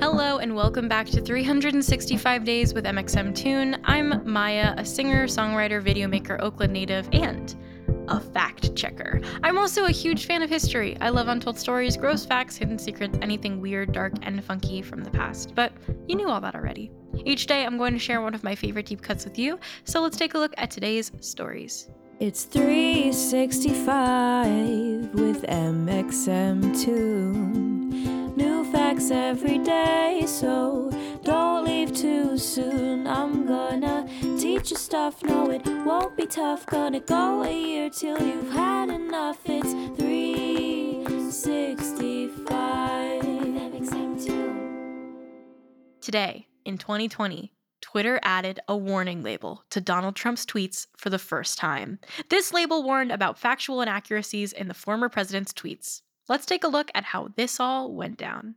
Hello and welcome back to 365 Days with mxmtoon. I'm Maya, a singer, songwriter, videomaker, Oakland native, and a fact checker. I'm also a huge fan of history. I love untold stories, gross facts, hidden secrets, anything weird, dark, and funky from the past. But you knew all that already. Each day, I'm going to share one of my favorite deep cuts with you, so let's take a look at today's stories. It's 365 with mxmtoon. New facts every day, so don't leave too soon. I'm gonna teach you stuff, no, it won't be tough. Gonna go a year till you've had enough. It's 365. Today, in 2020, Twitter added a warning label to Donald Trump's tweets for the first time. This label warned about factual inaccuracies in the former president's tweets. Let's take a look at how this all went down.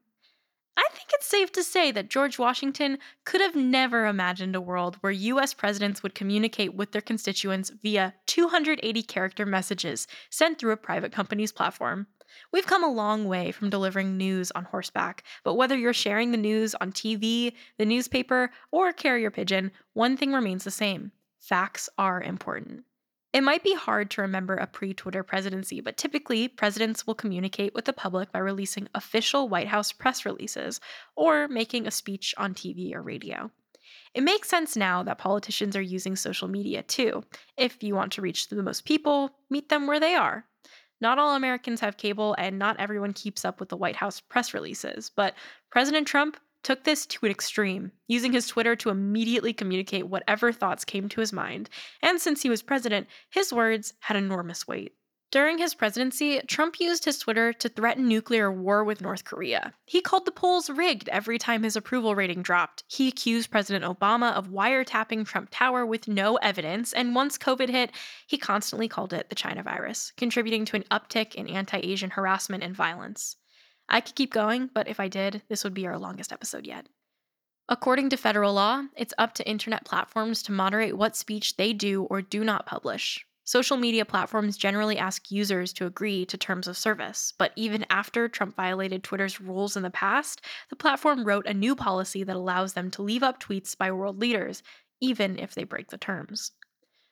I think it's safe to say that George Washington could have never imagined a world where US presidents would communicate with their constituents via 280 character messages sent through a private company's platform. We've come a long way from delivering news on horseback, but whether you're sharing the news on TV, the newspaper, or carrier pigeon, one thing remains the same facts are important. It might be hard to remember a pre Twitter presidency, but typically, presidents will communicate with the public by releasing official White House press releases or making a speech on TV or radio. It makes sense now that politicians are using social media too. If you want to reach the most people, meet them where they are. Not all Americans have cable, and not everyone keeps up with the White House press releases, but President Trump took this to an extreme, using his Twitter to immediately communicate whatever thoughts came to his mind. And since he was president, his words had enormous weight. During his presidency, Trump used his Twitter to threaten nuclear war with North Korea. He called the polls rigged every time his approval rating dropped. He accused President Obama of wiretapping Trump Tower with no evidence, and once COVID hit, he constantly called it the China virus, contributing to an uptick in anti Asian harassment and violence. I could keep going, but if I did, this would be our longest episode yet. According to federal law, it's up to internet platforms to moderate what speech they do or do not publish. Social media platforms generally ask users to agree to terms of service, but even after Trump violated Twitter's rules in the past, the platform wrote a new policy that allows them to leave up tweets by world leaders, even if they break the terms.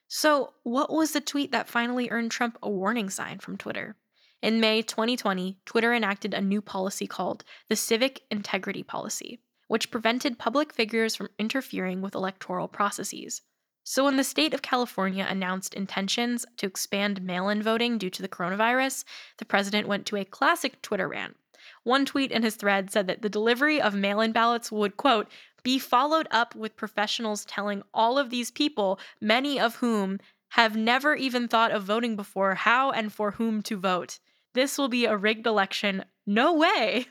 So, what was the tweet that finally earned Trump a warning sign from Twitter? In May 2020, Twitter enacted a new policy called the Civic Integrity Policy, which prevented public figures from interfering with electoral processes. So, when the state of California announced intentions to expand mail in voting due to the coronavirus, the president went to a classic Twitter rant. One tweet in his thread said that the delivery of mail in ballots would, quote, be followed up with professionals telling all of these people, many of whom have never even thought of voting before, how and for whom to vote. This will be a rigged election. No way.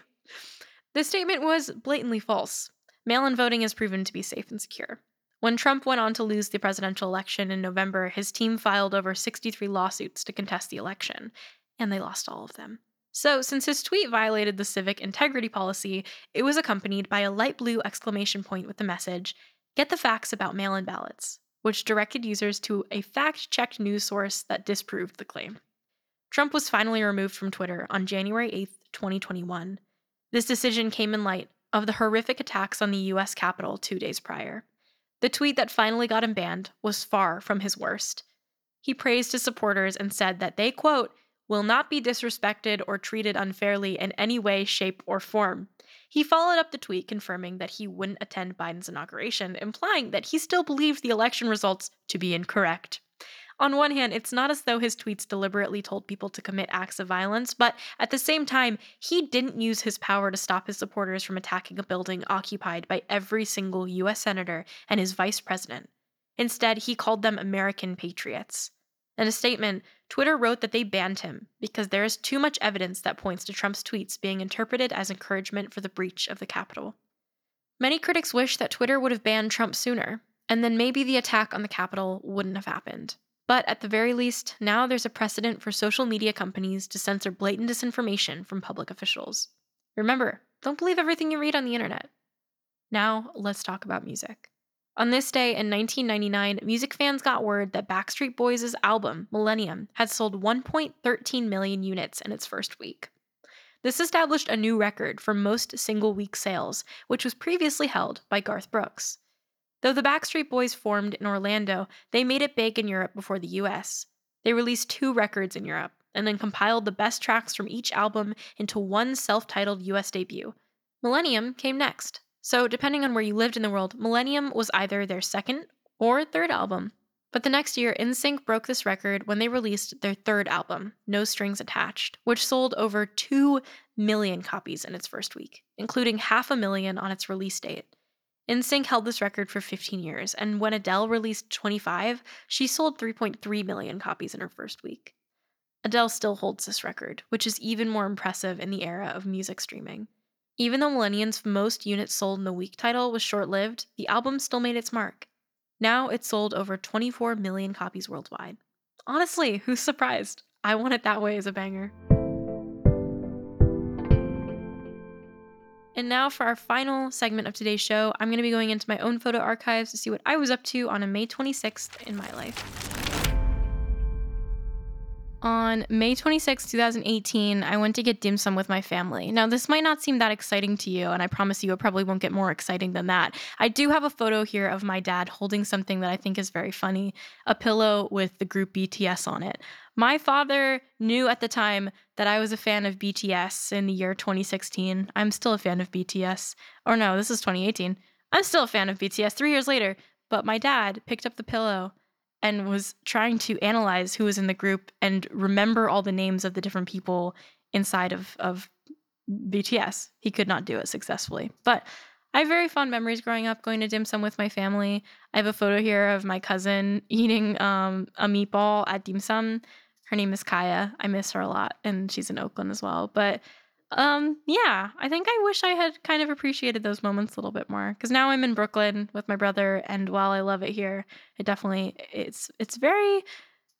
This statement was blatantly false. Mail in voting is proven to be safe and secure. When Trump went on to lose the presidential election in November, his team filed over 63 lawsuits to contest the election, and they lost all of them. So, since his tweet violated the civic integrity policy, it was accompanied by a light blue exclamation point with the message, Get the facts about mail in ballots, which directed users to a fact checked news source that disproved the claim. Trump was finally removed from Twitter on January 8, 2021. This decision came in light of the horrific attacks on the US Capitol two days prior. The tweet that finally got him banned was far from his worst. He praised his supporters and said that they, quote, will not be disrespected or treated unfairly in any way, shape, or form. He followed up the tweet confirming that he wouldn't attend Biden's inauguration, implying that he still believed the election results to be incorrect. On one hand, it's not as though his tweets deliberately told people to commit acts of violence, but at the same time, he didn't use his power to stop his supporters from attacking a building occupied by every single US senator and his vice president. Instead, he called them American patriots. In a statement, Twitter wrote that they banned him because there is too much evidence that points to Trump's tweets being interpreted as encouragement for the breach of the Capitol. Many critics wish that Twitter would have banned Trump sooner, and then maybe the attack on the Capitol wouldn't have happened. But at the very least, now there's a precedent for social media companies to censor blatant disinformation from public officials. Remember, don't believe everything you read on the internet. Now, let's talk about music. On this day in 1999, music fans got word that Backstreet Boys' album, Millennium, had sold 1.13 million units in its first week. This established a new record for most single week sales, which was previously held by Garth Brooks. Though the Backstreet Boys formed in Orlando, they made it big in Europe before the US. They released two records in Europe and then compiled the best tracks from each album into one self titled US debut. Millennium came next, so depending on where you lived in the world, Millennium was either their second or third album. But the next year, NSYNC broke this record when they released their third album, No Strings Attached, which sold over 2 million copies in its first week, including half a million on its release date. NSYNC held this record for 15 years, and when Adele released 25, she sold 3.3 million copies in her first week. Adele still holds this record, which is even more impressive in the era of music streaming. Even though Millennium's most units sold in the week title was short lived, the album still made its mark. Now it's sold over 24 million copies worldwide. Honestly, who's surprised? I want it that way as a banger. And now for our final segment of today's show, I'm going to be going into my own photo archives to see what I was up to on a May 26th in my life. On May 26, 2018, I went to get dim sum with my family. Now, this might not seem that exciting to you, and I promise you it probably won't get more exciting than that. I do have a photo here of my dad holding something that I think is very funny a pillow with the group BTS on it. My father knew at the time that I was a fan of BTS in the year 2016. I'm still a fan of BTS. Or no, this is 2018. I'm still a fan of BTS three years later. But my dad picked up the pillow and was trying to analyze who was in the group and remember all the names of the different people inside of, of BTS. He could not do it successfully. But I have very fond memories growing up, going to dim sum with my family. I have a photo here of my cousin eating um, a meatball at dim sum. Her name is Kaya. I miss her a lot, and she's in Oakland as well. But um, yeah, I think I wish I had kind of appreciated those moments a little bit more because now I'm in Brooklyn with my brother, and while I love it here, it definitely it's it's very.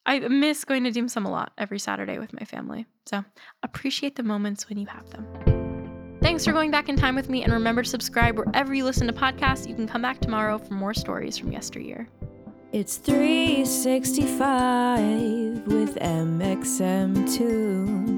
I miss going to dim sum a lot every Saturday with my family. So appreciate the moments when you have them. Thanks for going back in time with me, and remember to subscribe wherever you listen to podcasts. You can come back tomorrow for more stories from yesteryear. It's 365 with mxmtoon